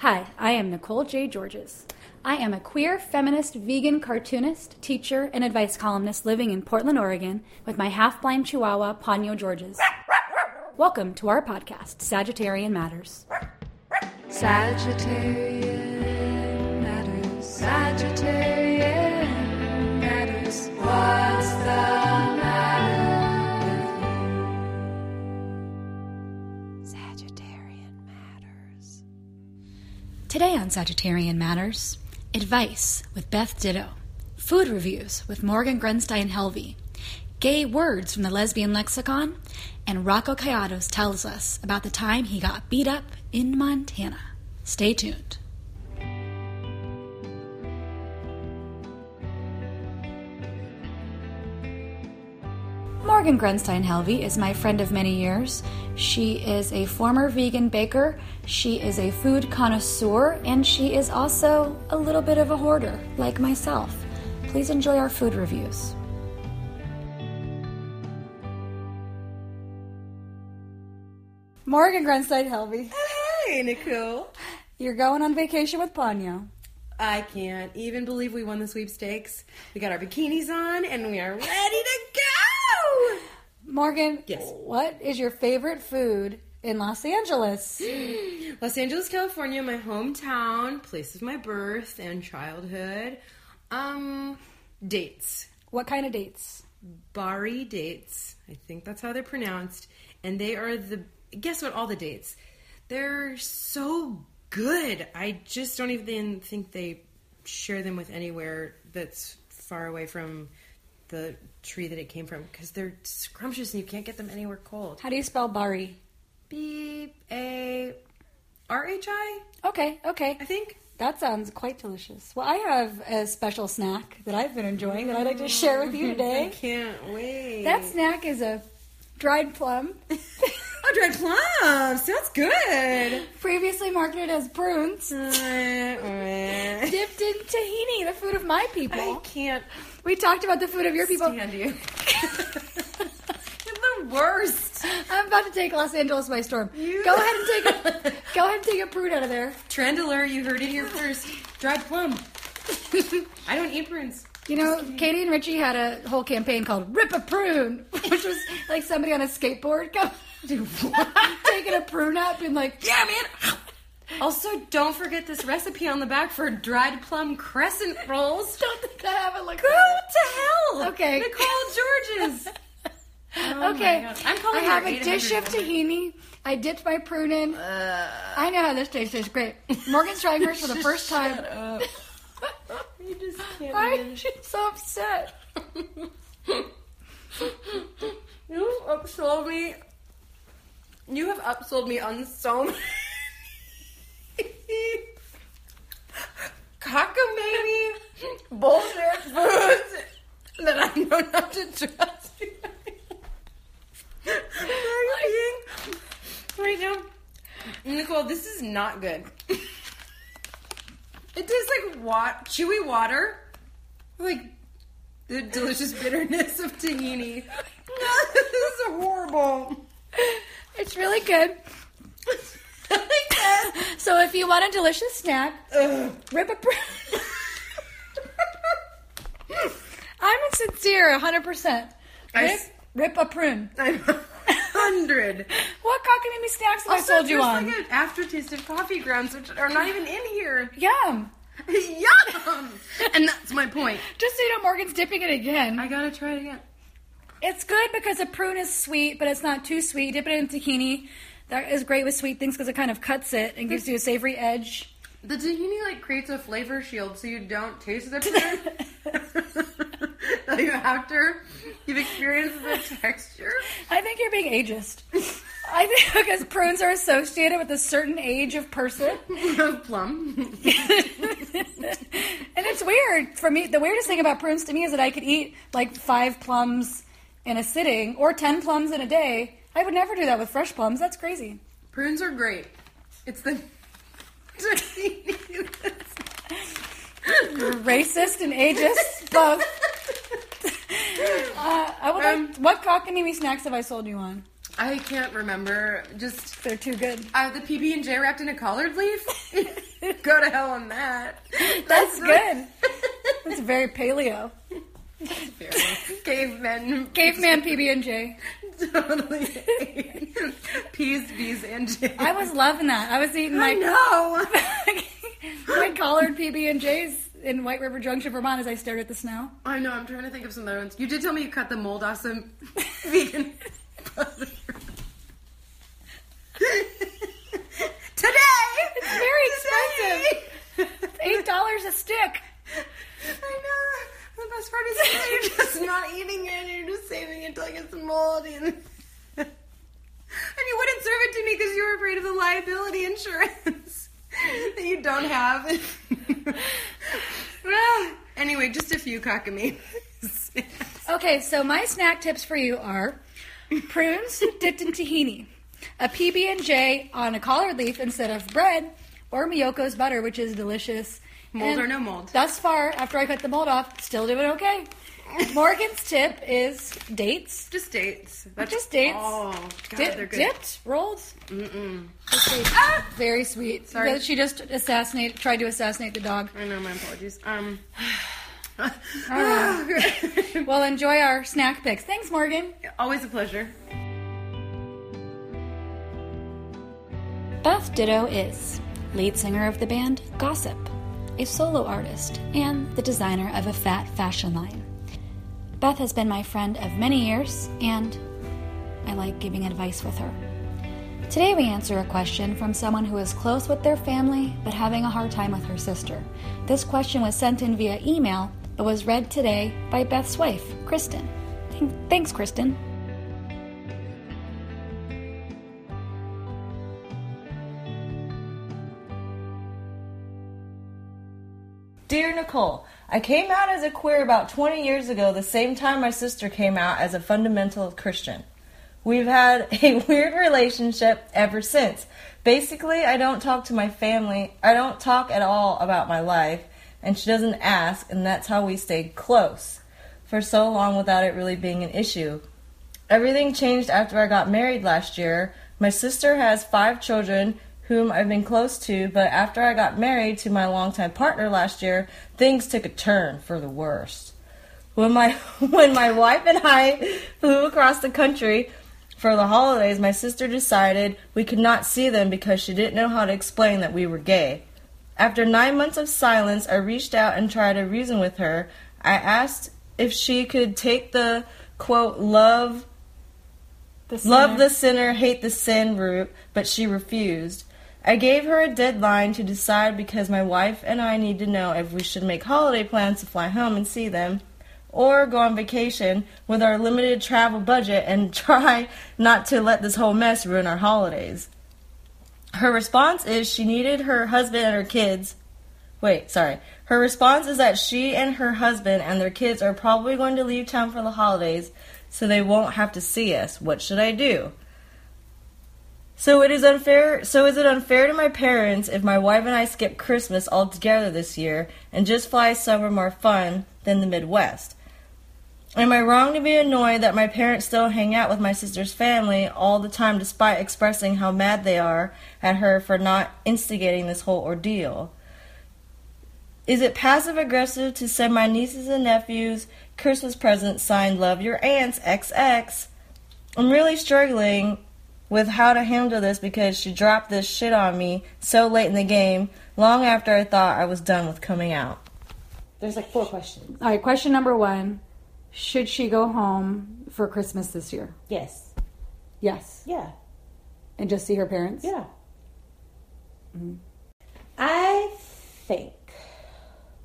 Hi, I am Nicole J. Georges. I am a queer, feminist, vegan cartoonist, teacher, and advice columnist living in Portland, Oregon, with my half blind chihuahua, Ponyo Georges. Welcome to our podcast, Sagittarian Matters. Sagittarian matters. Sagittarian Today on Sagittarian Matters, advice with Beth Ditto, food reviews with Morgan Grenstein Helvey, gay words from the lesbian lexicon, and Rocco Kayatos tells us about the time he got beat up in Montana. Stay tuned. Morgan Grenstein Helvey is my friend of many years. She is a former vegan baker, she is a food connoisseur, and she is also a little bit of a hoarder, like myself. Please enjoy our food reviews. Morgan Grenstein Helvey, oh, Hey, Nicole. you're going on vacation with Ponyo. I can't even believe we won the sweepstakes. We got our bikinis on and we are ready to go. Morgan, Yes. what is your favorite food in Los Angeles? Los Angeles, California, my hometown, place of my birth and childhood. Um, dates. What kind of dates? Barhi dates. I think that's how they're pronounced. And they are the guess what? All the dates. They're so good. I just don't even think they share them with anywhere that's far away from the tree that it came from because they're scrumptious and you can't get them anywhere cold. How do you spell Barhi? B A R H I, Okay, okay. I think. That sounds quite delicious. Well, I have a special snack that I've been enjoying that I'd like to share with you mm, today. I can't wait. That snack is a dried plum, oh, dried plum. Sounds good. previously marketed as prunes, uh, uh. dipped in tahini, the food of my people. I can't We talked about the food of your people. stand you. You're the worst. I'm about to take Los Angeles by storm. You- Go ahead and take a go ahead and take a prune out of there. Trend alert, you heard it here first. Dried plum. I don't eat prunes. You know, Katie and Richie had a whole campaign called "Rip a Prune," which was like somebody on a skateboard go, taking a prune up and like, Yeah, man. Also, don't forget this recipe on the back for dried plum crescent rolls. don't think I have it like Go to hell. Okay. Nicole Georges. Oh Okay. I'm calling I have a dish of tahini. I dipped my prune in. Uh, I know how this tastes. It's great. Morgan's trying hers for the first time. you just can't. Why even- is she so upset? You upsold me. You have upsold me on so many cockamamie bullshit foods that I know not to trust right now? Nicole, this is not good. It tastes like wat- chewy water, like the delicious bitterness of tahini. this is horrible. It's really good. So if you want a delicious snack, Ugh. rip a prune. I'm sincere, 100%. Rip, s- rip a prune. I'm hundred. What cockamamie snacks have I sold you on? like an aftertaste of coffee grounds, which are not even in here. Yum. Yum! And that's my point. Just so you know, Morgan's dipping it again. I gotta try it again. It's good because a prune is sweet, but it's not too sweet. Dip it in tahini. That is great with sweet things because it kind of cuts it and gives you a savory edge. The tahini like creates a flavor shield, so you don't taste the prune. like after you've experienced the texture. I think you're being ageist. I think because prunes are associated with a certain age of person. plum. and it's weird for me. The weirdest thing about prunes to me is that I could eat like five plums in a sitting or ten plums in a day. I would never do that with fresh plums. That's crazy. Prunes are great. It's the racist and ageist both. Uh, I would Um, like. What cockamamie snacks have I sold you on? I can't remember. Just They're too good. uh, the PB and J wrapped in a collard leaf. go to hell on that. That's good. That's very paleo. very cavemen. Caveman PB and J. totally. Peas, bees, and J. I was loving that. I was eating I my know. my collared PB and J's in White River Junction, Vermont, as I stared at the snow. I know. I'm trying to think of some other ones. You did tell me you cut the mold off some vegan. Today, It's very expensive. Eight dollars a stick. I know. The best part is that you're just not eating it. You're just saving it until it gets moldy. And, and you wouldn't serve it to me because you were afraid of the liability insurance that you don't have. well, ah, anyway, just a few cockamamie. Okay, so my snack tips for you are prunes dipped in tahini, a PB and J on a collard leaf instead of bread, or Miyoko's butter, which is delicious. Mold And or no mold? Thus far, after I cut the mold off, still doing okay. Morgan's tip is dates. just dates. That's Just dates. Oh, God, Dip- they're good. dipped, rolled. Mm-mm. Just. Ah! Very sweet. Sorry. She just assassinated, tried to assassinate the dog. I know, my apologies. Um. Well, enjoy our snack picks. Thanks, Morgan. Always a pleasure. Beth Ditto is lead singer of the band Gossip, a solo artist, and the designer of a fat fashion line. Beth has been my friend of many years, and I like giving advice with her. Today, we answer a question from someone who is close with their family but having a hard time with her sister. This question was sent in via email but was read today by Beth's wife, Kristin. Thank- Thanks, Kristin. Dear Nicole, I came out as a queer about 20 years ago, the same time my sister came out as a fundamental Christian. We've had a weird relationship ever since. Basically, I don't talk to my family, I don't talk at all about my life, and she doesn't ask, and that's how we stayed close for so long without it really being an issue. Everything changed after I got married last year. My sister has five children whom I've been close to, but after I got married to my longtime partner last year, things took a turn for the worst. When my when my wife and I flew across the country for the holidays, my sister decided we could not see them because she didn't know how to explain that we were gay. After nine months of silence, I reached out and tried to reason with her. I asked if she could take the quote love love the sinner, hate the sin route, but she refused. I gave her a deadline to decide because my wife and I need to know if we should make holiday plans to fly home and see them or go on vacation with our limited travel budget and try not to let this whole mess ruin our holidays. Her response is she needed her husband and her kids. Wait, sorry. Her response is that she and her husband and their kids are probably going to leave town for the holidays, so they won't have to see us. What should I do? So it is unfair. So is it unfair to my parents if my wife and I skip Christmas altogether this year and just fly somewhere more fun than the Midwest? Am I wrong to be annoyed that my parents still hang out with my sister's family all the time despite expressing how mad they are at her for not instigating this whole ordeal? Is it passive aggressive to send my nieces and nephews Christmas presents signed Love Your Aunts XX? I'm really struggling with how to handle this because she dropped this shit on me so late in the game, long after I thought I was done with coming out. There's like four questions. All right, question number one Should she go home for Christmas this year? Yes. Yes. Yeah. And just see her parents? Yeah. Hmm. I think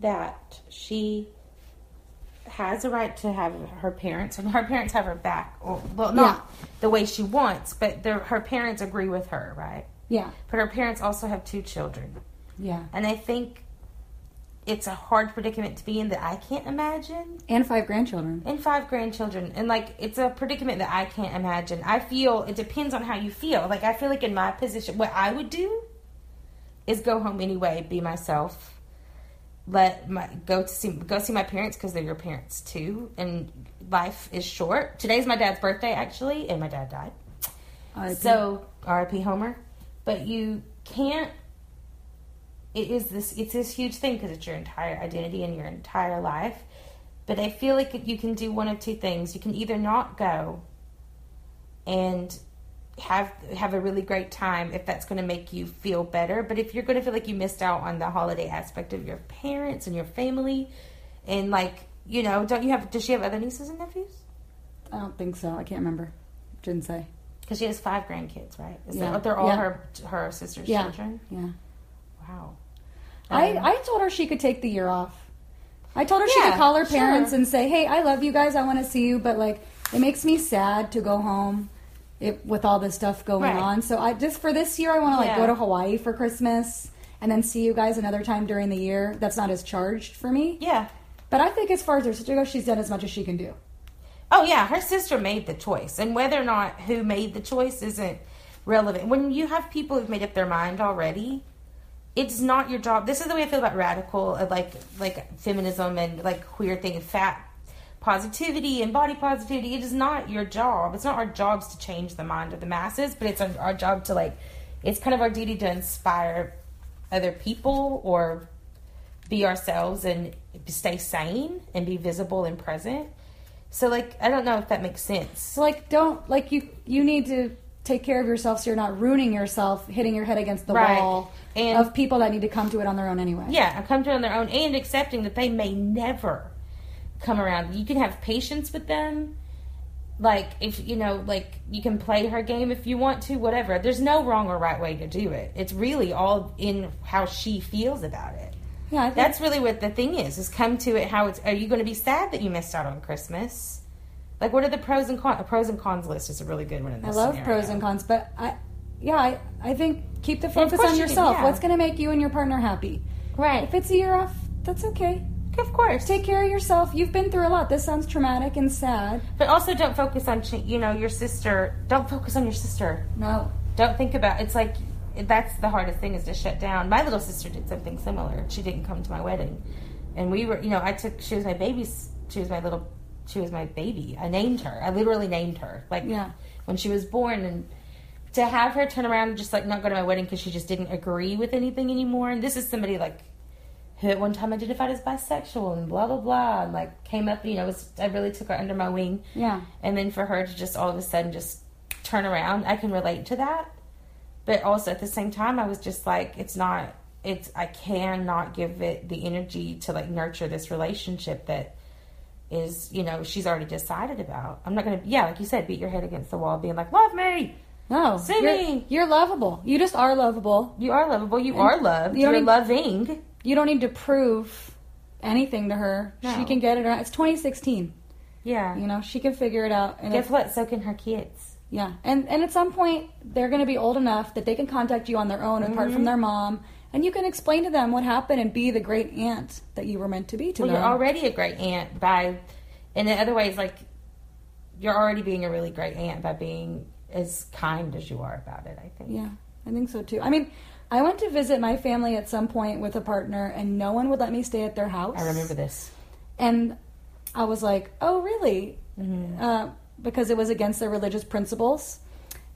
that she has a right to have her parents, and her parents have her back. Or, well, not the way she wants, but her parents agree with her, right? Yeah. But her parents also have two children. Yeah. And I think it's a hard predicament to be in that I can't imagine. And five grandchildren. and five grandchildren and like it's a predicament that i can't imagine i feel it depends on how you feel like i feel like in my position what i would do is go home anyway be myself let my go to see go see my parents because they're your parents too and life is short today's my dad's birthday actually and my dad died R.I.P. so rip homer but you can't it is this it's this huge thing because it's your entire identity and your entire life. But I feel like you can do one of two things. You can either not go and have have a really great time if that's going to make you feel better. But if you're going to feel like you missed out on the holiday aspect of your parents and your family, and like you know, don't you have? Does she have other nieces and nephews? I don't think so. I can't remember. Didn't say. Because she has five grandkids, right? Is Yeah. that, they're all Yeah. her her sister's Yeah. children. Yeah. Wow. I, Um, I told her she could take the year off. I told her she could call her sure. parents and say, "Hey, I love you guys. I want to see you, but like, it makes me sad to go home it, with all this stuff going Right. on. So I just for this year, I want to like Yeah. go to Hawaii for Christmas and then see you guys another time during the year. That's not as charged for me. Yeah. But I think as far as her sister goes, she's done as much as she can do. Oh yeah, her sister made the choice, and whether or not who made the choice isn't relevant. When you have people who've made up their mind already, it's not your job. This is the way I feel about radical, uh, like like feminism and like queer thing, fat positivity and body positivity. It is not your job. It's not our jobs to change the mind of the masses, but it's our, our job to like. It's kind of our duty to inspire other people or be ourselves and stay sane and be visible and present. So like I don't know if that makes sense. Like, don't like you. You need to take care of yourself so you're not ruining yourself, hitting your head against the Right. wall And- of people that need to come to it on their own anyway. Yeah, come to it on their own and accepting that they may never come around. You can have patience with them. Like if you know, like you can play her game if you want to, whatever. There's no wrong or right way to do it. It's really all in how she feels about it. yeah. I think, That's really what the thing is. Is come to it how it's. Are you going to be sad that you missed out on Christmas? Like, what are the pros and cons? A pros and cons list is a really good one in I this. love scenario. pros and cons, but I, yeah, I, I think keep the focus on you do, yourself. yeah. What's going to make you and your partner happy? Right. If it's a year off, that's okay. Of course. Take care of yourself. You've been through a lot. This sounds traumatic and sad. But also, don't focus on you know your sister. Don't focus on your sister. No. Don't think about. It's like that's the hardest thing is to shut down. My little sister did something similar. She didn't come to my wedding, and we were. You know, I took. She was my baby. She was my little. She was my baby. I named her. I literally named her. Like Yeah. when she was born, and to have her turn around and just like not go to my wedding because she just didn't agree with anything anymore. And this is somebody like who at one time identified as bisexual and blah blah blah and like came up you know was I really took her under my wing Yeah. and then for her to just all of a sudden just turn around I can relate to that but also at the same time I was just like it's not it's I cannot give it the energy to like nurture this relationship that is you know she's already decided about I'm not gonna yeah like you said beat your head against the wall being like love me No. See you're, me. you're lovable. You just are lovable. you are lovable you are loved You you're even- loving You don't need to prove anything to her. No. She can get it. It's 2016. yeah You know, she can figure it out. And guess what so can her kids Yeah, and and at some point they're going to be old enough that they can contact you on their own, apart Mm-hmm. from their mom, and you can explain to them what happened and be the great aunt that you were meant to be to Well, them. you're already a great aunt by, in other ways, like you're already being a really great aunt by being as kind as you are about it. I think. yeah, I think so too. I mean, I went to visit my family at some point with a partner, and no one would let me stay at their house. I remember this. and I was like, "Oh, really?" Mm-hmm. Uh, because it was against their religious principles.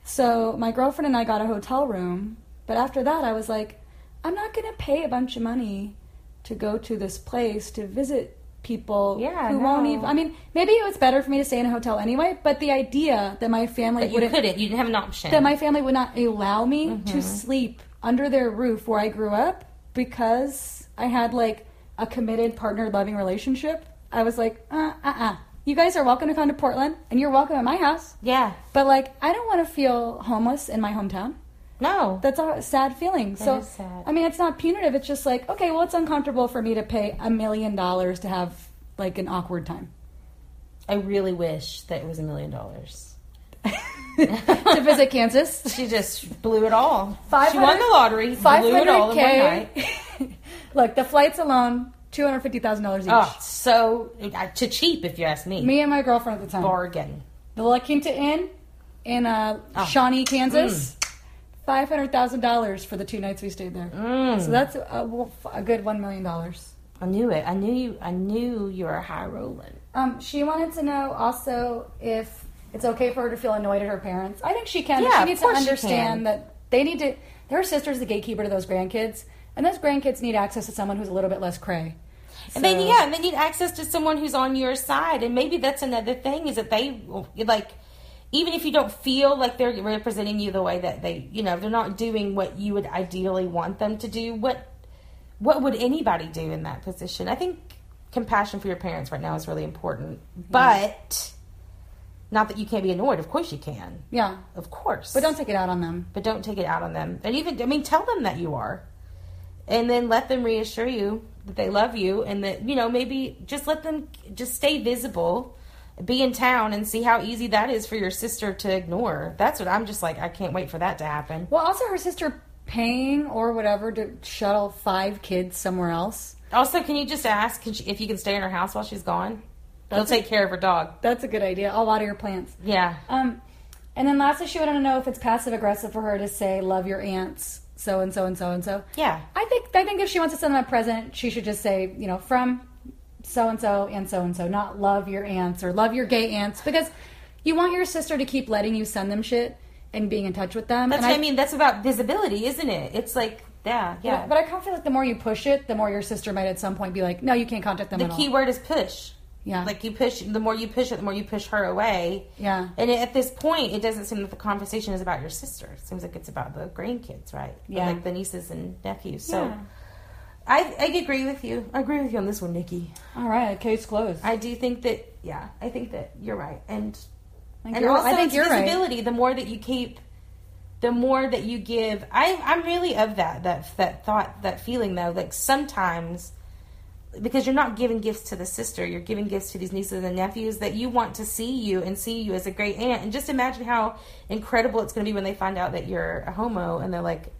So my girlfriend and I got a hotel room, but after that, I was like, "I'm not going to pay a bunch of money to go to this place to visit people Yeah, who won't even." I mean, maybe it was better for me to stay in a hotel anyway. But the idea that my family But you wouldn't couldn't. You didn't have an option. that my family would not allow me Mm-hmm. to sleep under their roof where I grew up because I had like a committed partner loving relationship. I was like, uh uh uh. You guys are welcome to come to Portland and you're welcome at my house. yeah. But like, I don't want to feel homeless in my hometown. No. That's a sad feeling. so, is sad. I mean, it's not punitive. It's just like, okay, well, it's uncomfortable for me to pay a million dollars to have like an awkward time I really wish that it was a million dollars. to visit Kansas. She just blew it all. She won the lottery. Blew it all in one night. 500K. Look, the flights alone, two hundred fifty thousand dollars each. Oh, so uh, to cheap, if you ask me. Me and my girlfriend at the time. Bargain. The La Quinta Inn in uh, Oh. Shawnee, Kansas. Mm. Five hundred thousand dollars for the two nights we stayed there. Mm. So that's a, a good one million dollars. I knew it. I knew you. I knew you were high rolling. Um, she wanted to know also if it's okay for her to feel annoyed at her parents. I think she can. Yeah, she needs to understand that they need to. Her sister's the gatekeeper to those grandkids. And those grandkids need access to someone who's a little bit less cray. And then yeah, and they need access to someone who's on your side, and maybe that's another thing is that they like, even if you don't feel like they're representing you the way that they, you know, they're not doing what you would ideally want them to do. What what would anybody do in that position? I think compassion for your parents right now is really important, but not that you can't be annoyed. Of course you can, Yeah. of course, But don't take it out on them. but don't take it out on them. And even, I mean, tell them that you are. And then let them reassure you that they love you and that, you know, maybe just let them just stay visible, be in town and see how easy that is for your sister to ignore. That's what I'm just like, I can't wait for that to happen. Well, also her sister paying or whatever to shuttle five kids somewhere else. Also, can you just ask can she, if you can stay in her house while she's gone? They'll take care of her dog. That's a good idea. I'll water your plants. Yeah. Um, and then lastly, she wanted to know if it's passive aggressive for her to say "love your aunts," so and so and so and so. Yeah. I think I think if she wants to send them a present, she should just say, you know, from so and so and so and so, not love your aunts or love your gay aunts, because you want your sister to keep letting you send them shit and being in touch with them. That's and what I, mean. That's about visibility, isn't it? It's like, yeah, yeah. But I kind of feel like the more you push it, the more your sister might at some point be like, no, you can't contact them the key all. word is push. Yeah. Like you push, the more you push it, the more you push her away. Yeah. And at this point, it doesn't seem that the conversation is about your sister. It seems like it's about the grandkids, right? Or, Yeah. Like the nieces and nephews. So Yeah. I, I agree with you. I agree with you on this one, Nikki. All right, case closed. I do think that, yeah, I think that you're right. And and you're- also I think it's you're right. visibility. The more that you keep, the more that you give. I I'm really of that that that thought that feeling though. Like sometimes because you're not giving gifts to the sister, you're giving gifts to these nieces and nephews that you want to see you and see you as a great aunt. And just imagine how incredible it's going to be when they find out that you're a homo and they're like,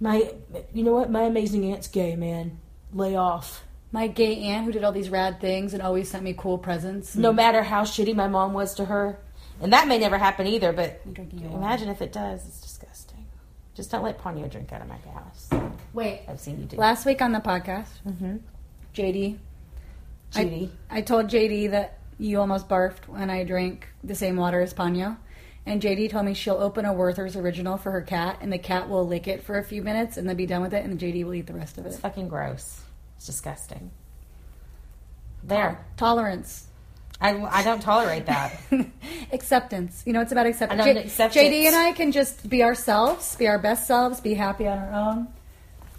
my, you know what, my amazing aunt's gay, man. Lay off. My gay aunt who did all these rad things and always sent me cool presents. No matter how shitty my mom was to her. And that may never happen either, but imagine if it does. It's disgusting. Just don't let Ponyo drink out of my glass. Wait, I've seen you do. last week on the podcast, Mm-hmm. JD, Judy. I, I told JD that you almost barfed when I drank the same water as Ponyo. And JD told me she'll open a Werther's original for her cat, and the cat will lick it for a few minutes and then be done with it, and JD will eat the rest of it. it's fucking gross. It's disgusting. There. Tolerance. I, I don't tolerate that. acceptance. You know, it's about acceptance. J- accept JD it. and I can just be ourselves, be our best selves, be happy on our own,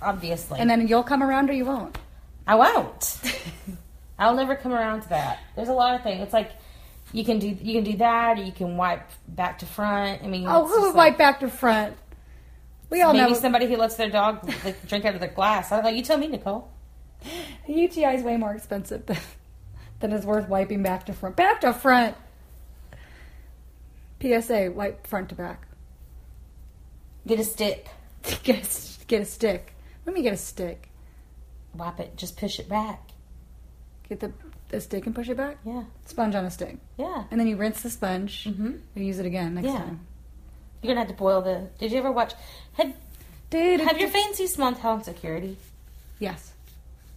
Obviously. and then you'll come around or you won't. I won't. I'll never come around to that. There's a lot of things. It's like you can do you can do that, or you can wipe back to front. I mean, Oh, who would like- wipe back to front? We all Maybe know somebody who lets their dog like, drink out of the glass. I don't know. You tell me, Nicole. the UTI is way more expensive than, than is worth wiping back to front. Back to front. PSA: wipe front to back. Get a stick, Get a, get a stick. Let me get a stick. Wipe it, just push it back. Get the, the stick and push it back. Yeah, Sponge on a stick, yeah. and then you rinse the sponge mm-hmm. and use it again next Yeah. time. You're gonna have to boil the. Did you ever watch? Have Dude, Have your fans seen Small Town Security? Yes.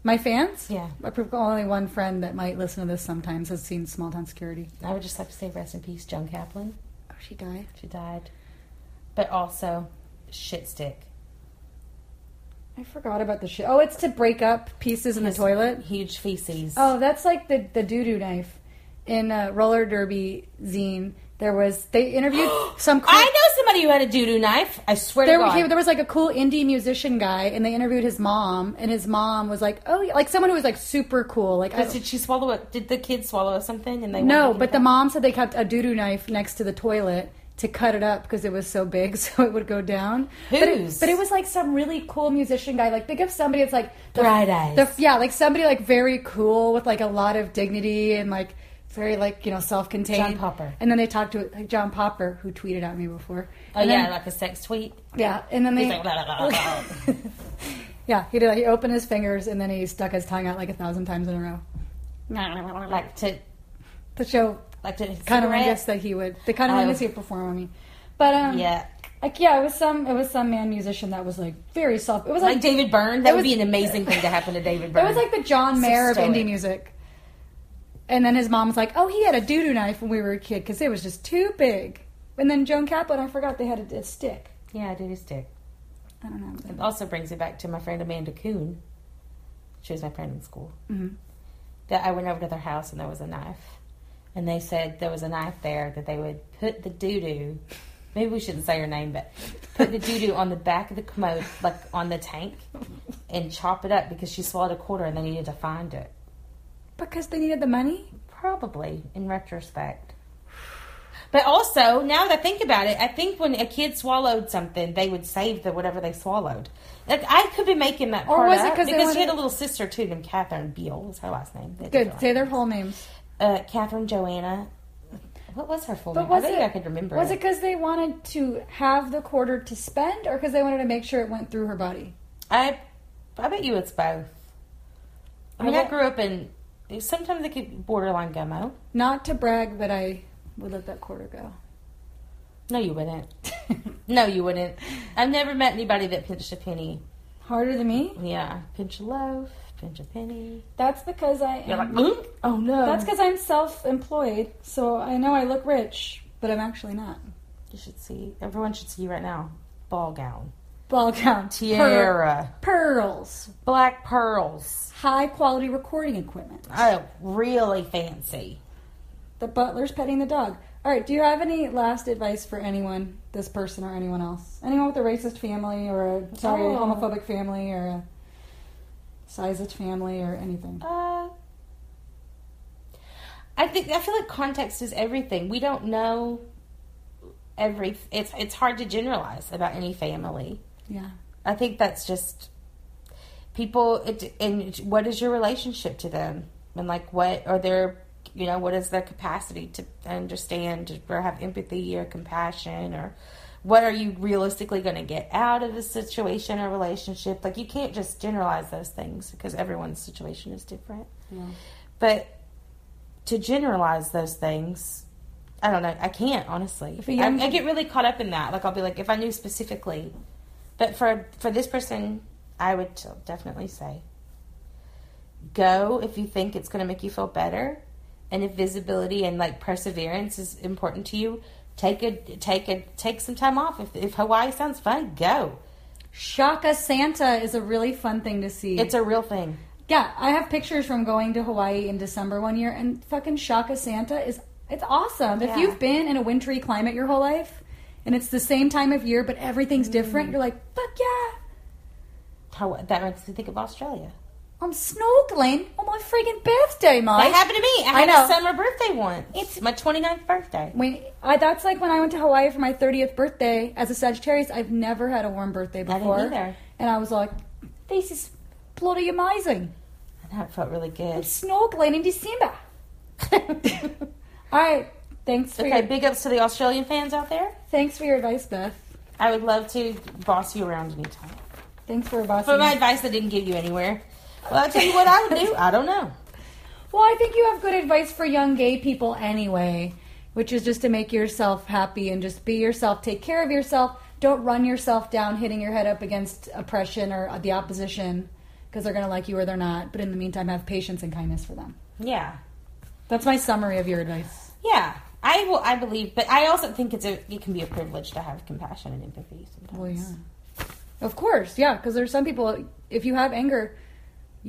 My fans? Yeah. I prove only one friend that might listen to this sometimes has seen Small Town Security. I would just like to say rest in peace, Joan Koplan. Oh, she died. She died, but also shit stick. I forgot about the shit. Oh, it's to break up pieces in the toilet. Huge feces. Oh, that's like the the doo doo knife in uh, roller derby zine. There was they interviewed some. Cool, I know somebody who had a doo doo knife. I swear There, to God. he, there was like a cool indie musician guy, and they interviewed his mom, and his mom was like, "Oh, yeah," like someone who was like super cool." Like, I, did she swallow it? Did the kid swallow something? And they no, but the mom said they kept a doo doo knife next to the toilet to cut it up because it was so big, so it would go down. But it, but it was like some really cool musician guy. Like think of somebody that's like the, Bright eyes. the- yeah, like somebody like very cool with like a lot of dignity and like very like you know self-contained. John Popper. And then they talked to like John Popper, who tweeted at me before. Oh And yeah, then- like a sex tweet. yeah, and then they like, blah, blah, blah. yeah he did. He opened his fingers and then he stuck his tongue out like a thousand times in a row like to to show like to kind of guess that he would the kind of oh. he would perform on me. But um, Yeah, like yeah, it was some it was some man musician that was like very soft. It was like, like David Byrne. That It would be an amazing thing to happen to David Byrne. it was like the John So Mayer of indie music. And then his mom was like, "Oh, he had a doo doo knife when we were a kid because it was just too big." And then Joan Koplan, I forgot they had a, a stick. yeah, dude, his stick. I don't know. It also brings it back to my friend Amanda Coon. She was my friend in school. Mhm. That I went over to their house and there was a knife, and they said there was a knife there that they would put the doo doo. Maybe we shouldn't say her name, but put the doo doo on the back of the commode, like on the tank, and chop it up because she swallowed a quarter and they needed to find it. Because they needed the money? Probably in retrospect. But also, now that I think about it, I think when a kid swallowed something, they would save the whatever they swallowed. Like I could be making that Or part was it up because she had a little sister too named Catherine Beale was her last name. Good. Say their whole names. Uh, Catherine Joanna. What was her full But name? was I it, I could remember. Was it. it because they wanted to have the quarter to spend, or because they wanted to make sure it went through her body? I, I bet you it's both. I mean, I I, grew up in. Sometimes it could borderline gummo. Not to brag, but I would let that quarter go. No, you wouldn't. no, you wouldn't. I've never met anybody that pinched a penny. Harder than me? Yeah, pinch a loaf, pinch a penny. That's because I You're like, am. "Mm, oh no. That's because I'm self-employed, so I know I look rich, but I'm actually not. you should see. Everyone should see you right now. Ball gown, Ball gown, tiara, pearls, black pearls. high-quality recording equipment. Oh, really fancy. The butler's petting the dog. All right. Do you have any last advice for anyone, this person or anyone else? Anyone with a racist family or a sorry Oh. homophobic family or a sizist family or anything? Uh, I think I feel like context is everything. We don't know every. It's it's hard to generalize about any family. Yeah. I think that's just people. It, and what is your relationship to them, and like what are their, you know, what is their capacity to understand or have empathy or compassion or what are you realistically going to get out of a situation or relationship? Like you can't just generalize those things because everyone's situation is different. But to generalize those things, I don't know. I can't honestly. I, I get really caught up in that. Like I'll be like, if I knew specifically, but for for this person, I would definitely say, go if you think it's going to make you feel better, and if visibility and like perseverance is important to you, take a take a take some time off. If if Hawaii sounds fun, go. Shaka Santa is a really fun thing to see. It's a real thing. yeah, I have pictures from going to Hawaii in December one year, and fucking Shaka Santa is it's awesome. If you've been in a wintry climate your whole life, and it's the same time of year, but everything's Mm. different, you're like, fuck yeah, How that makes me think of Australia. I'm snorkeling on my friggin' birthday, mate. That happened to me. I I had know. a summer birthday once. It's- my 29th birthday. When I, that's like when I went to Hawaii for my 30th birthday as a Sagittarius. I've never had a warm birthday didn't before, either. and I was like, "This is bloody amazing." I know it felt really I'm good. snorkeling in December. All right, thanks for Okay, your, big ups to the Australian fans out there. thanks for your advice, Beth. I would love to boss you around anytime. Thanks for bossing. For my advice that didn't get you anywhere. Well, I'll tell you what I would do. I don't know. Well, I think you have good advice for young gay people anyway, which is just to make yourself happy and just be yourself, take care of yourself. Don't run yourself down, hitting your head up against oppression or the opposition, because they're going to like you or they're not. But in the meantime, have patience and kindness for them. Yeah. That's my summary of your advice. Yeah. I will I believe but I also think it's a it can be a privilege to have compassion and empathy sometimes. Well, yeah. Of course, yeah, because there's some people. If you have anger,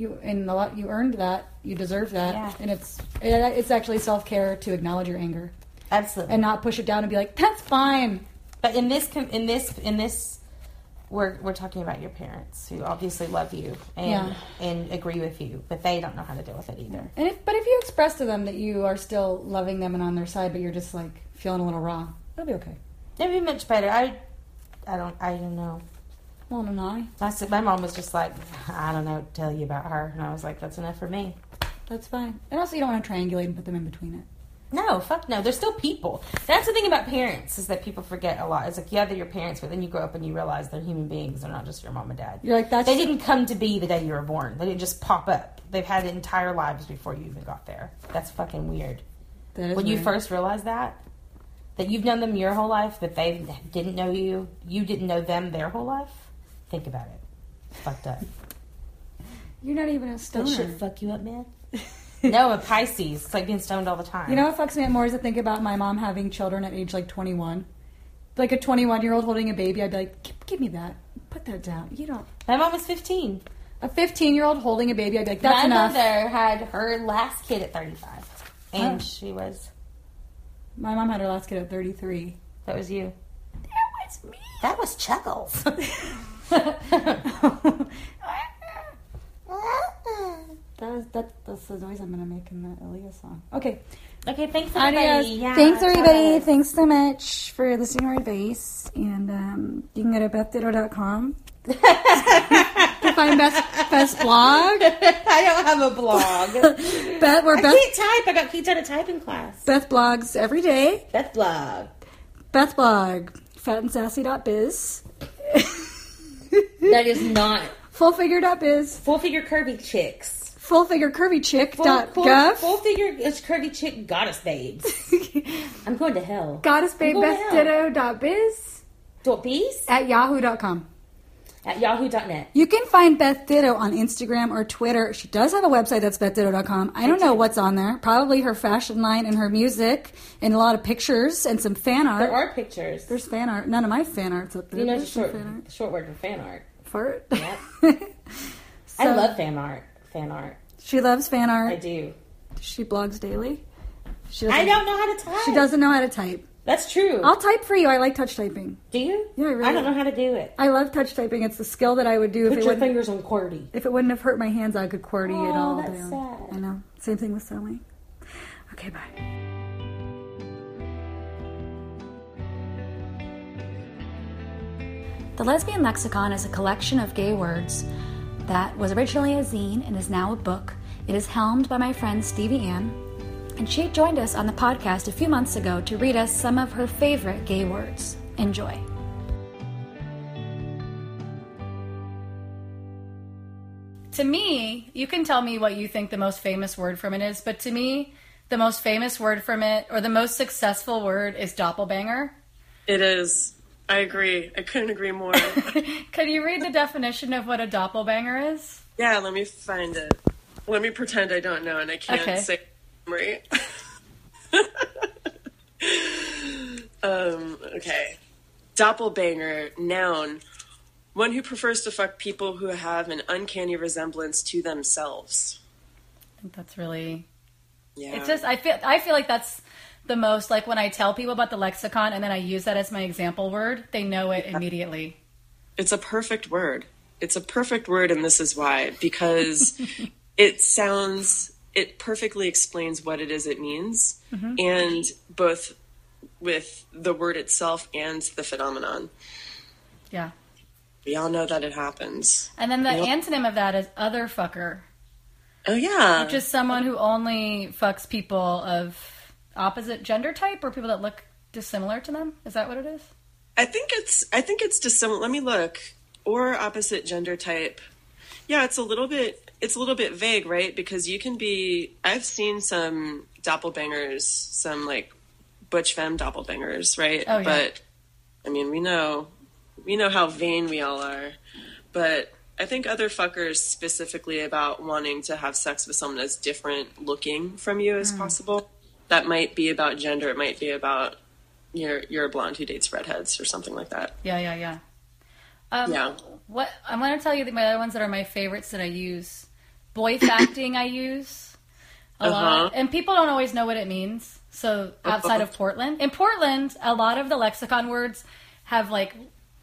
you and a lot you earned that, you deserve that, Yeah. and it's it, it's actually self care to acknowledge your anger Absolutely. and not push it down and be like, "That's fine." But in this in this in this we're we're talking about your parents who obviously love you and Yeah. and agree with you, but they don't know how to deal with it either. And if, but if you express to them that you are still loving them and on their side, but you're just like feeling a little raw, it'll be okay. It'll be much better. I I don't I don't know. Well, no, I said my mom was just like, I don't know tell you about her and I was like, That's enough for me. that's fine. And also, you don't want to triangulate and put them in between it. No, fuck no. They're still people. That's the thing about parents is that people forget a lot. It's like yeah, they're your parents, but then you grow up and you realize they're human beings. They're not just your mom and dad. You're like, that's They didn't come to be the day you were born. They didn't just pop up. They've had entire lives before you even got there. That's fucking weird. that is when you first realize that, that you've known them your whole life, but they didn't know you, you didn't know them their whole life. Think about it. It's fucked up. you're not even a That stoner. shit fuck you up, man. no, I'm a Pisces. It's like being stoned all the time. You know what fucks me up more is to think about my mom having children at age like 21. Like a 21 year old holding a baby, I'd be like, give, give me that. Put that down. You don't. My mom was 15. A 15 year old holding a baby, I'd be like, that's My enough. My mother had her last kid at 35. And Oh. she was, My mom had her last kid at 33. that was you. That was me. That was Chuckles. That was, that, that's the noise I'm gonna make in the Aaliyah song. Okay. okay, thanks everybody. Yeah, Thanks everybody. bye. Thanks so much for listening to our advice. And um, you can go to bethditto.com to find best best blog. I don't have a blog. Beth, we're I Beth, can't type. I got kicked out of typing class. Beth blogs every day. Beth blog. Beth blog. Fatandsassy.biz. That is not Fullfigure.biz. full figure curvy chicks. Fullfigurecurvychick.gov. Full, full, full figure is curvy chick goddess babes. I'm going to hell. Goddess babe Go to Beth hell. Ditto.biz Dot bees at yahoo.com. at yahoo.net. You can find Beth Ditto on Instagram or Twitter. She does have a website that's bethditto.com. I don't know what's on there. Probably her fashion line and her music and a lot of pictures and some fan art. There are pictures. There's fan art. None of my fan art's up there. you know, There's short, short word for fan art. Fart. Yeah. I love fan art. Fan art. She loves fan art. I do. She blogs daily. She I don't know how to type. She doesn't know how to type. That's true. I'll type for you. I like touch typing. do you? Yeah, I really I don't know how to do it. I love touch typing. It's the skill that I would do if Put it your wouldn't, fingers on QWERTY. if it wouldn't have hurt my hands. I could QWERTY it Oh, all that's day. sad. I know. Same thing with sewing. Okay, bye. The Lesbian Lexicon is a collection of gay words that was originally a zine and is now a book. It is helmed by my friend Stevie Ann, and she joined us on the podcast a few months ago to read us some of her favorite gay words. Enjoy. To me, you can tell me what you think the most famous word from it is, but to me, the most famous word from it, or the most successful word, is doppelbanger. It is. I agree. I couldn't agree more. Could you read the definition of what a doppelbanger is? yeah, let me find it. Let me pretend I don't know and I can't Okay. say memory. um, okay. Doppelbanger, noun. One who prefers to fuck people who have an uncanny resemblance to themselves. I think that's really. Yeah. It's just I feel I feel like that's the most like when I tell people about the lexicon and then I use that as my example word, they know it immediately. It's a perfect word. It's a perfect word, and this is why. Because it sounds, it perfectly explains what it is it means, mm-hmm. and both with the word itself and the phenomenon. Yeah. We all know that it happens. And then the antonym of that is other fucker, Oh, yeah. which is someone who only fucks people of opposite gender type or people that look dissimilar to them. Is that what it is? I think it's, I think it's dissimilar. Let me look. Or opposite gender type. Yeah, it's a little bit, it's a little bit vague, right? Because you can be, I've seen some doppelbangers, some like butch femme doppelbangers, right? Oh, yeah. But I mean, we know, we know how vain we all are. But I think other fuckers specifically about wanting to have sex with someone as different looking from you as possible. That might be about gender. It might be about you're you're a blonde who dates redheads or something like that. Yeah, yeah, yeah. Um, Yeah. What I'm going to tell you the- my other ones that are my favorites that I use. Boy facting I use a Uh-huh. lot, and people don't always know what it means. So outside of Portland, in Portland, a lot of the lexicon words have like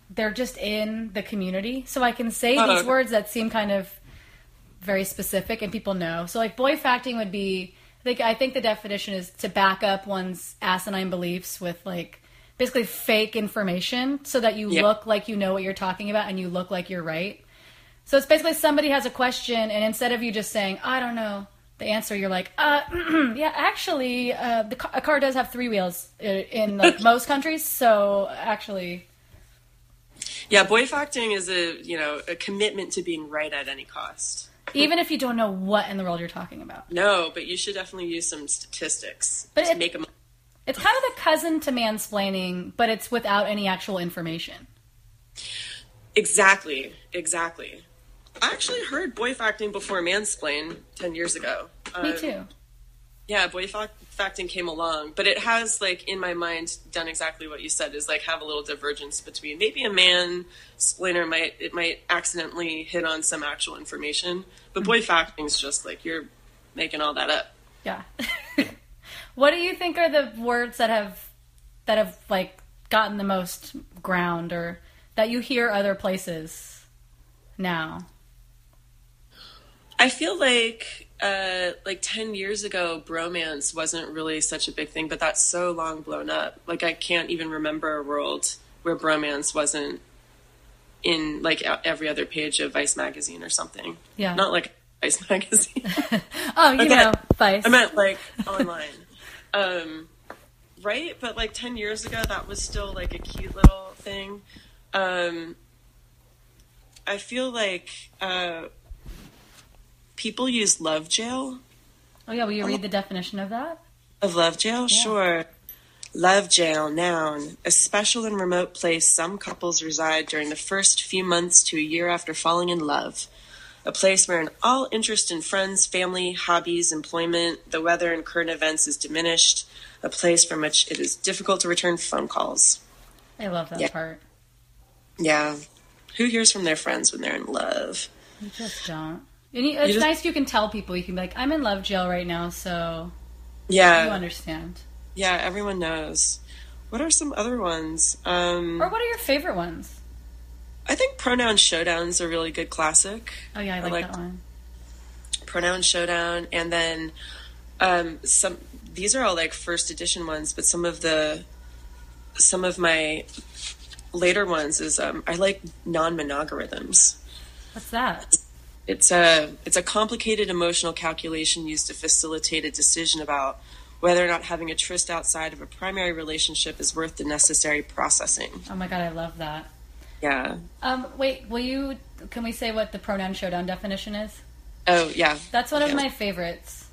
they're just in the community, so I can say Oh, these words that seem kind of very specific and people know. So like boy facting would be I think I think the definition is to back up one's asinine beliefs with like basically fake information so that you Yeah. look like you know what you're talking about and you look like you're right. So it's basically somebody has a question and instead of you just saying, I don't know, the answer you're like, uh, yeah, actually, uh, the ca- a car does have three wheels uh, in like most countries, so actually, Yeah, boy facting is a you know a commitment to being right at any cost. even if you don't know what in the world you're talking about. No, but you should definitely use some statistics But to it- make them. It's kind of the cousin to mansplaining, but it's without any actual information. Exactly, exactly. I actually heard boy facting before mansplain ten years ago. Me Um, too. Yeah, boy facting came along, but it has like in my mind done exactly what you said is like have a little divergence between maybe a man splainer might it might accidentally hit on some actual information, but boy facting is just like you're making all that up. Yeah. what do you think are the words that have that have like gotten the most ground or that you hear other places now? I feel like uh, like ten years ago, bromance wasn't really such a big thing, but that's so long blown up. Like I can't even remember a world where bromance wasn't in like every other page of Vice magazine or something. Yeah. not like Vice magazine. Oh, you know, Vice. I meant like online. um, right? But like 10 years ago, that was still like a cute little thing. Um, I feel like uh, people use love jail. oh yeah, will you um, read the definition of that? Of love jail? Sure. Love jail, noun. A special and remote place some couples reside during the first few months to a year after falling in love. A place where all interest in friends, family, hobbies, employment, the weather, and current events is diminished. A place from which it is difficult to return phone calls. I love that Yeah. part. Yeah. Who hears from their friends when they're in love? You just don't. And you, it's just- nice you can tell people. You can be like, I'm in love jail right now, so yeah, you understand. Yeah, everyone knows. What are some other ones? Um, Or what are your favorite ones? I think Pronoun Showdown's a really good classic. Oh yeah, I like, like- that one. pronoun showdown and then um some these are all like first edition ones but some of the some of my later ones is um i like non-monogarithms What's that? It's a it's a complicated emotional calculation used to facilitate a decision about whether or not having a tryst outside of a primary relationship is worth the necessary processing Oh my god, I love that. yeah Um, wait, will you? Can we say what the pronoun showdown definition is? oh yeah That's one of my favorites.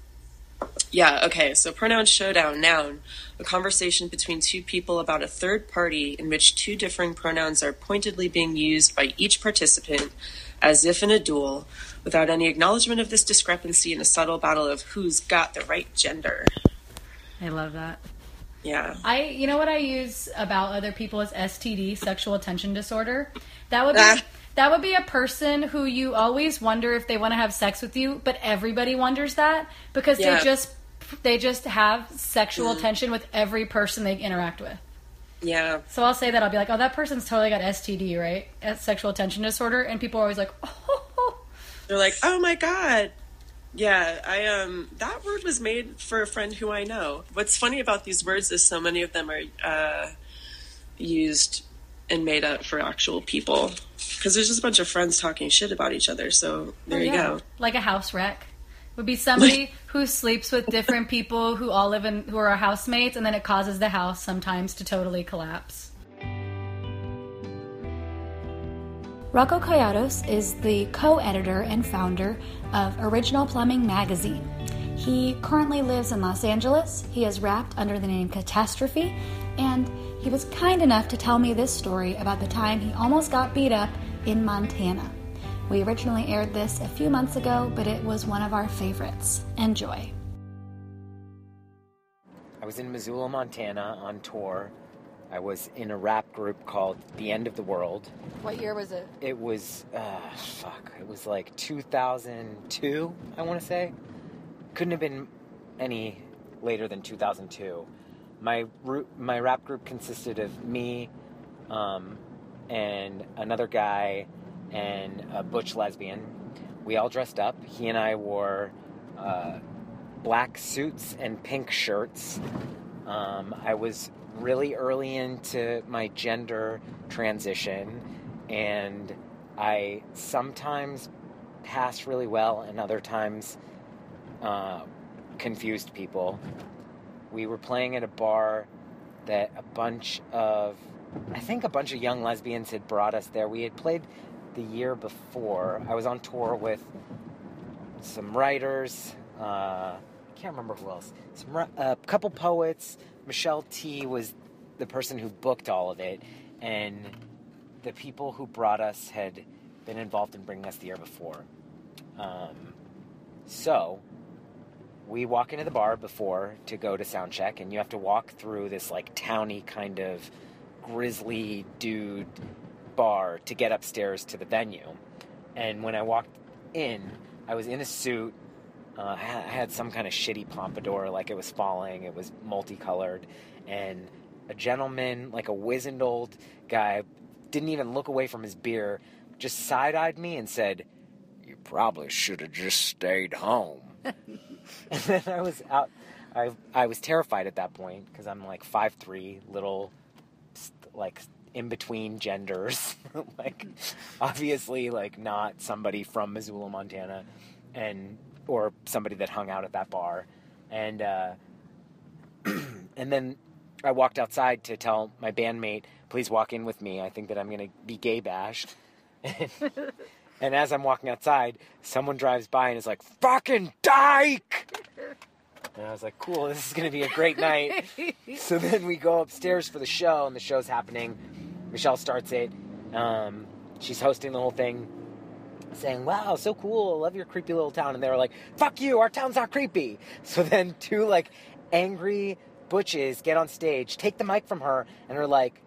Yeah, okay. So pronoun showdown, noun, a conversation between two people about a third party in which two differing pronouns are pointedly being used by each participant as if in a duel, without any acknowledgement of this discrepancy in a subtle battle of who's got the right gender. I love that. Yeah. I, you know what I use about other people is STD, sexual attention disorder. That would be Ah. that would be a person who you always wonder if they want to have sex with you, but everybody wonders that because Yeah. they just they just have sexual attention with every person they interact with. Yeah. So I'll say that I'll be like, "Oh, that person's totally got STD, right? Sexual attention disorder," and people are always like, "Oh." They're like, "Oh my god." Yeah, I um that word was made for a friend who I know. What's funny about these words is so many of them are uh used and made up for actual people because there's just a bunch of friends talking shit about each other. So there you Oh, Yeah. go. Like a house wreck. Would be somebody who sleeps with different people who all live in who are housemates and then it causes the house sometimes to totally collapse. Rocco Kayiatos is the co-editor and founder of Original Plumbing Magazine. He currently lives in Los Angeles. He is rapped under the name Katastrophe, and he was kind enough to tell me this story about the time he almost got beat up in Montana. We originally aired this a few months ago, but it was one of our favorites. Enjoy. I was in Missoula, Montana on tour. I was in a rap group called The End of the World. What year was it? It was, uh, fuck, it was like 2002, I want to say. Couldn't have been any later than 2002. My, my rap group consisted of me um, and another guy and a butch lesbian. We all dressed up. He and I wore uh, black suits and pink shirts. Um, I was really early into my gender transition, and I sometimes passed really well, and other times uh, confused people. We were playing at a bar that a bunch of, I think a bunch of young lesbians had brought us there. We had played the year before. I was on tour with some writers. Uh, I can't remember who else. Some, a couple poets. Michelle Tea was the person who booked all of it, and the people who brought us had been involved in bringing us the year before. Um, so we walk into the bar before to go to sound check, and you have to walk through this like towny kind of grizzly dude bar to get upstairs to the venue. And when I walked in, I was in a suit. Uh, I had some kind of shitty pompadour, like it was falling. It was multicolored, and a gentleman, like a wizened old guy, didn't even look away from his beer, just side eyed me and said, "You probably should have just stayed home." and then I was out. I I was terrified at that point because I'm like five three, little, like in between genders, like obviously like not somebody from Missoula, Montana, and or somebody that hung out at that bar, and uh, and then I walked outside to tell my bandmate, "Please walk in with me. I think that I'm going to be gay bashed." and as I'm walking outside, someone drives by and is like, "Fucking dyke!" And I was like, "Cool, this is going to be a great night." so then we go upstairs for the show, and the show's happening. Michelle starts it. Um, she's hosting the whole thing, saying, "Wow, so cool! Love your creepy little town." And they were like, "Fuck you! Our town's not creepy." So then two like angry butches get on stage, take the mic from her, and are like,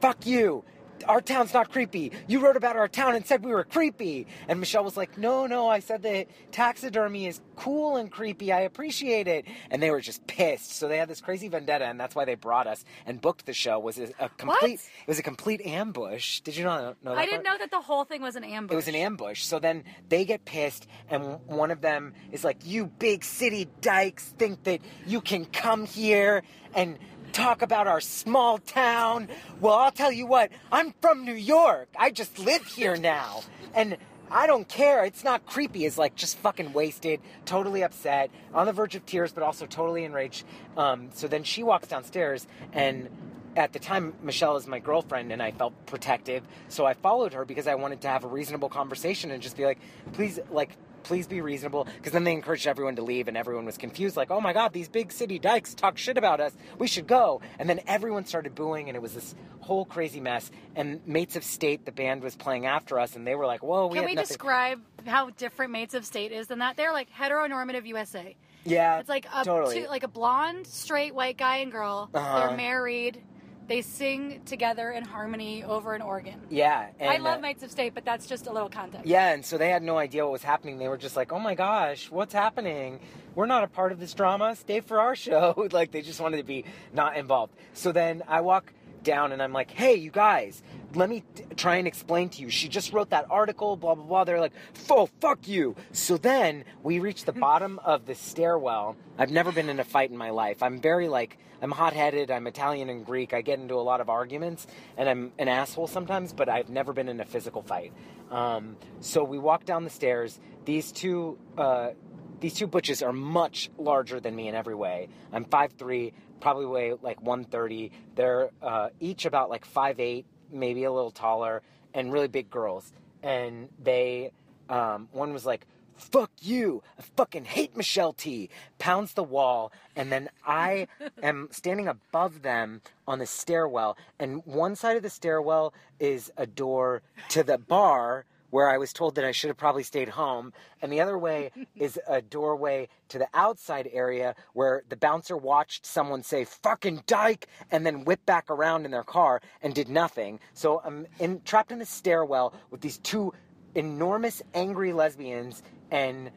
"Fuck you! Our town's not creepy. You wrote about our town and said we were creepy." And Michelle was like, "No, no, I said that taxidermy is cool and creepy. I appreciate it." And they were just pissed. So they had this crazy vendetta, and that's why they brought us and booked the show. Was a, a complete. It was a complete ambush. Did you not know that? I didn't part? know that the whole thing was an ambush. It was an ambush. So then they get pissed, and one of them is like, You big city dykes think that you can come here and talk about our small town. Well, I'll tell you what, I'm from New York. I just live here now. And I don't care. It's not creepy. It's like just fucking wasted, totally upset, on the verge of tears, but also totally enraged. Um, so then she walks downstairs and at the time Michelle is my girlfriend and I felt protective so I followed her because I wanted to have a reasonable conversation and just be like please like please be reasonable because then they encouraged everyone to leave and everyone was confused like oh my god these big city dykes talk shit about us we should go and then everyone started booing and it was this whole crazy mess and Mates of State the band was playing after us and they were like whoa we Can we nothing describe how different Mates of State is than that? They're like heteronormative USA. yeah It's like a totally two, like a blonde, straight white guy and girl. Uh-huh. They're married. They sing together in harmony over an organ. yeah and, I love uh, Mates of State, but that's just a little context. Yeah, and so they had no idea what was happening. They were just like, "Oh my gosh, what's happening? We're not a part of this drama. Stay for our show." like they just wanted to be not involved. So then I walk down and I'm like, "Hey, you guys, let me t- try and explain to you. She just wrote that article, blah blah blah." They're like, "Oh, fuck you." So then we reach the bottom of the stairwell. I've never been in a fight in my life. I'm very like I'm hot-headed. I'm Italian and Greek. I get into a lot of arguments, and I'm an asshole sometimes. But I've never been in a physical fight. Um, so we walk down the stairs. These two. Uh, these two butches are much larger than me in every way. I'm 5'3", probably weigh like 130. They're uh, each about like 5'8", maybe a little taller, and really big girls. And they, um, one was like, fuck you, I fucking hate Michelle Tea, pounds the wall, and then I am standing above them on the stairwell, and one side of the stairwell is a door to the bar, where I was told that I should have probably stayed home, and the other way is a doorway to the outside area where the bouncer watched someone say "fucking dyke" and then whip back around in their car and did nothing. So I'm in, trapped in the stairwell with these two enormous angry lesbians, and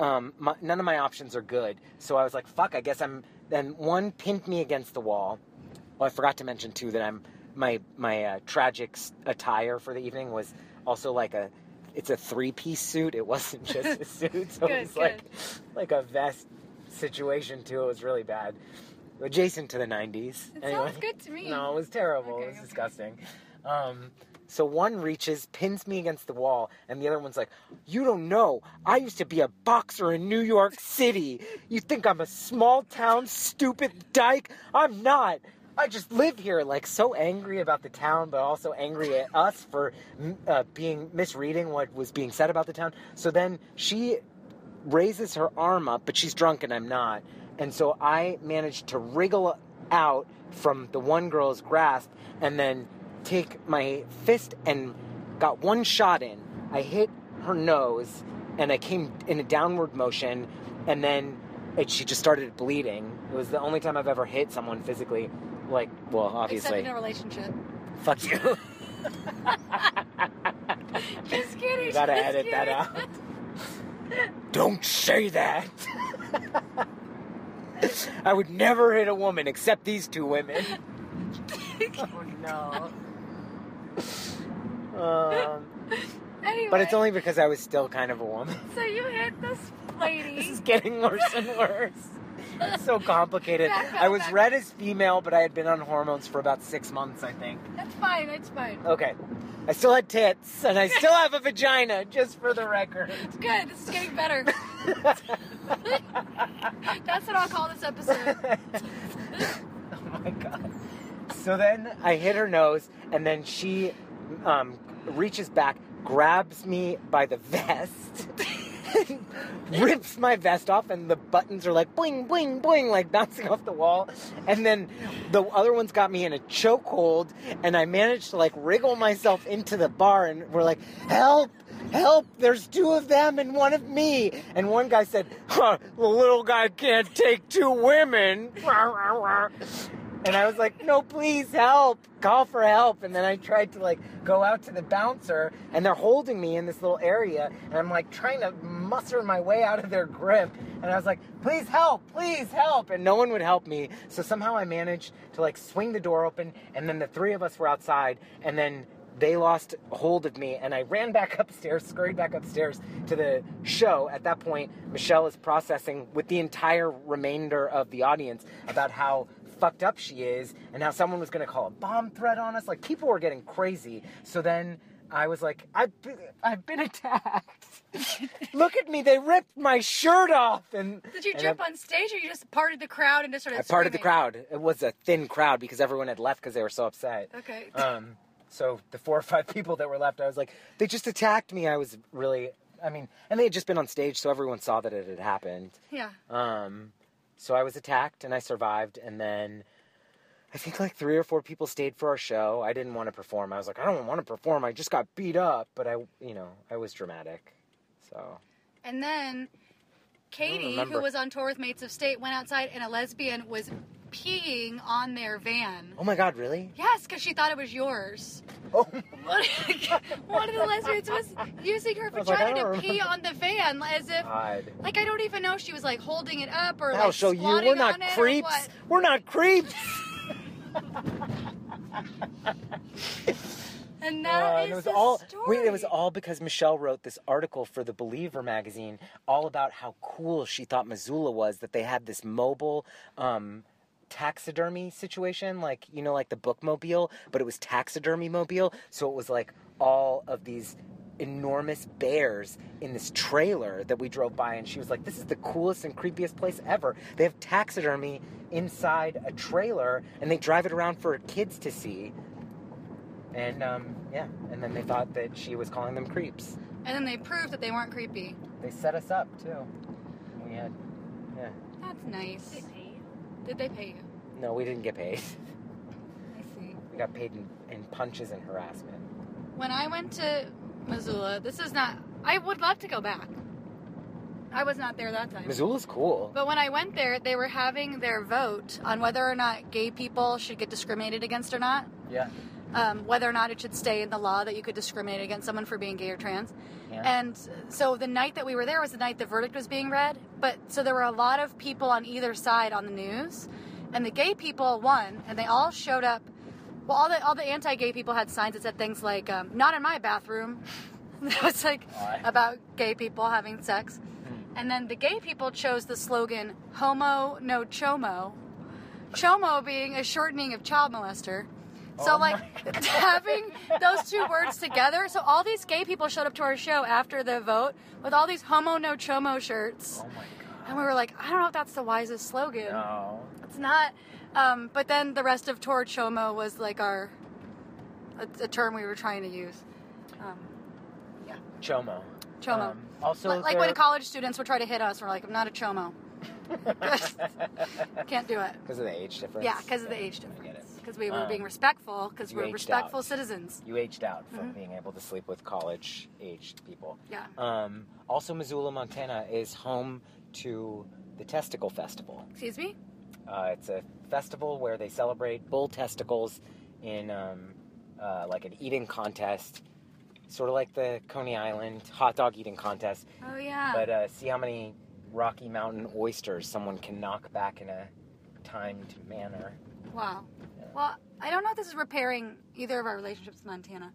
um, my, none of my options are good. So I was like, "Fuck!" I guess I'm. Then one pinned me against the wall. Well, I forgot to mention too that I'm my my uh, tragic attire for the evening was also like a it's a three piece suit. It wasn't just a suit, so it was like like a vest situation too. It was really bad, adjacent to the '90s. It sounds good to me. No, it was terrible. Okay, it was okay. disgusting. Um, so one reaches, pins me against the wall, and the other one's like, "You don't know. I used to be a boxer in New York City. You think I'm a small town stupid dyke? I'm not." I just live here, like so angry about the town, but also angry at us for uh, being misreading what was being said about the town. So then she raises her arm up, but she's drunk and I'm not. And so I managed to wriggle out from the one girl's grasp and then take my fist and got one shot in. I hit her nose and I came in a downward motion and then and she just started bleeding. It was the only time I've ever hit someone physically. Like, well, Except obviously, in a relationship. fuck you. Just kidding. You gotta edit that kidding. out. Don't say that. I would never hit a woman except these two women. oh no. Um, Anyway, but it's only because I was still kind of a woman. so you hit this lady. This is getting worse and worse. It's so complicated. I was back read as female, but I had been on hormones for about six months, I think. That's fine. That's fine. Okay. I still had tits, and I still have a vagina, just for the record. It's good. This is getting better. That's what I'll call this episode. oh my god. So then I hit her nose, and then she um, reaches back, grabs me by the vest, rips my vest off, and the buttons are like boing, boing, boing, like bouncing off the wall. And then the other one's got me in a chokehold, and I managed to like wriggle myself into the bar, and we're like, help! Help! There's two of them and one of me. And one guy said, huh, "The little guy can't take two women." And I was like, no, please help. Call for help. And then I tried to like go out to the bouncer and they're holding me in this little area. And I'm like trying to muster my way out of their grip. And I was like, please help, please help. And no one would help me. So somehow I managed to like swing the door open. And then the three of us were outside. And then they lost hold of me and I ran back upstairs, scurried back upstairs to the show. At that point, Michelle is processing with the entire remainder of the audience about how fucked up she is and how someone was going to call a bomb threat on us. Like people were getting crazy. So then I was like, I've been, I've been attacked. Look at me, they ripped my shirt off. And Did you and jump I- on stage, or you just parted the crowd and just started? I parted the crowd. It was a thin crowd because everyone had left because they were so upset. Okay. Um, so the four or five people that were left, I was like, they just attacked me. I was really, I mean, and they had just been on stage, so everyone saw that it had happened. yeah. Um, so I was attacked and I survived, and then I think like three or four people stayed for our show. I didn't want to perform. I was like, I don't want to perform. I just got beat up, but I, you know, I was dramatic. So And then Katie, who was on tour with Mates of State, went outside and a lesbian was peeing on their van. oh my god, really? Yes, because she thought it was yours. Oh, One of the lesbians was using her was like, vagina don't to pee on the van as if, God. like, I don't even know if she was like holding it up or I'll like show you. We're not on it or creeps. We're not creeps. And Uh, that and is it was the all story. wait, it was all because Michelle wrote this article for the Believer magazine all about how cool she thought Missoula was that they had this mobile um, taxidermy situation like you know like the bookmobile but it was taxidermy mobile so it was like all of these enormous bears in this trailer that we drove by and she was like this is the coolest and creepiest place ever they have taxidermy inside a trailer and they drive it around for kids to see and um, yeah, and then they thought that she was calling them creeps. And then they proved that they weren't creepy. They set us up too. We had, yeah. That's nice. Did they pay you? No, we didn't get paid. I see. We got paid in, in punches and harassment. When I went to Missoula, this is not. I would love to go back. I was not there that time. Missoula's cool. But when I went there, they were having their vote on whether or not gay people should get discriminated against or not. Yeah. Um, whether or not it should stay in the law that you could discriminate against someone for being gay or trans. Yeah. And so the night that we were there was the night the verdict was being read. But so there were a lot of people on either side on the news, and the gay people won, and they all showed up. Well, all the all the anti-gay people had signs that said things like um, "Not in my bathroom." that was like Why? about gay people having sex. Hmm. And then the gay people chose the slogan "Homo no chomo," chomo being a shortening of child molester. So Oh like having those two words together. So all these gay people showed up to our show after the vote with all these homo no chomo shirts. Oh And we were like, I don't know if that's the wisest slogan. god. It's not. Um, but then the rest of Tor Chomo was like our a, a term we were trying to use. Um, No. Chomo. chomo. Um, also, like like when college students would try to hit us, we're like, I'm not a chomo. Can't do it. Because of the age difference. Yeah, because of the age I get it. difference. because we were Um, being respectful because we're respectful out. citizens. You aged out from Mm-hmm. being able to sleep with college aged people. Yeah. Um, also, Missoula, Montana is home to the Testicle Festival. Excuse me? Uh, it's a festival where they celebrate bull testicles in um, uh, like an eating contest, sort of like the Coney Island hot dog eating contest. Oh yeah. But uh, see how many Rocky Mountain oysters someone can knock back in a timed manner. wow. Well, I don't know if this is repairing either of our relationships in Montana,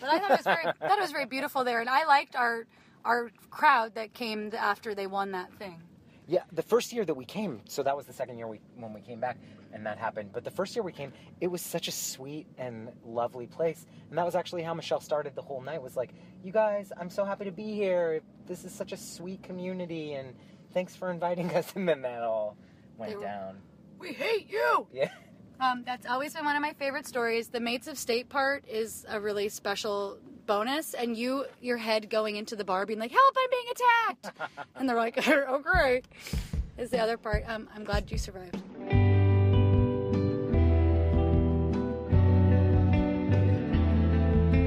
but I thought it was very thought it was very beautiful there, and I liked our our crowd that came after they won that thing. Yeah, the first year that we came, so that was the second year we when we came back, and that happened. But the first year we came, it was such a sweet and lovely place, and that was actually how Michelle started the whole night. Was like, "You guys, I'm so happy to be here. This is such a sweet community, and thanks for inviting us." And then that all went were- down. We hate you. Yeah, Um, that's always been one of my favorite stories. The mates of state part is a really special bonus, and you, your head going into the bar, being like, "Help! I'm being attacked," and they're like, "Oh, great." Is the other part. Um, I'm glad you survived.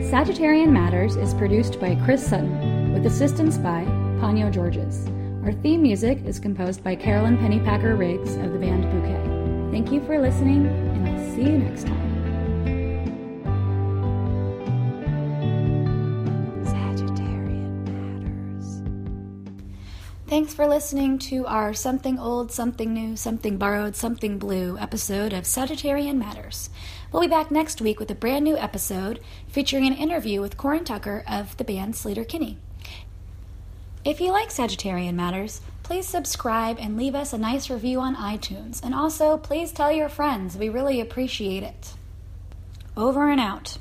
Sagittarian Matters is produced by Chris Sutton, with assistance by Ponyo Georges. Our theme music is composed by Carolyn Pennypacker Riggs of the band Bouquet. Thank you for listening, and I'll see you next time. Thanks for listening to our Something Old, Something New, Something Borrowed, Something Blue episode of Sagittarian Matters. We'll be back next week with a brand new episode featuring an interview with Corin Tucker of the band Sleater-Kinney. If you like Sagittarian Matters, please subscribe and leave us a nice review on iTunes. And also, please tell your friends. We really appreciate it. Over and out.